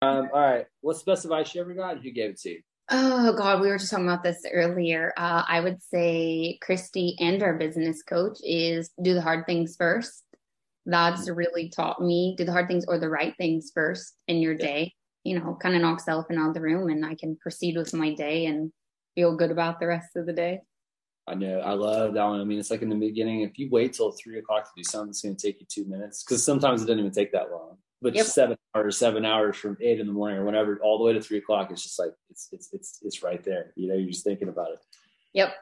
Um, all right. What's the best advice you ever got? Who gave it to you? Oh God, we were just talking about this earlier. Uh, I would say Christy and our business coach is do the hard things first. That's really taught me do the hard things or the right things first in your day. You know, kind of knocks the elephant out of the room, and I can proceed with my day and feel good about the rest of the day. I know. I love that one. I mean, it's like in the beginning, if you wait till three o'clock to do something, it's going to take you two minutes because sometimes it doesn't even take that long. But yep. seven hours, seven hours from eight in the morning or whenever, all the way to three o'clock, it's just like it's it's it's it's right there. You know, you're just thinking about it. Yep.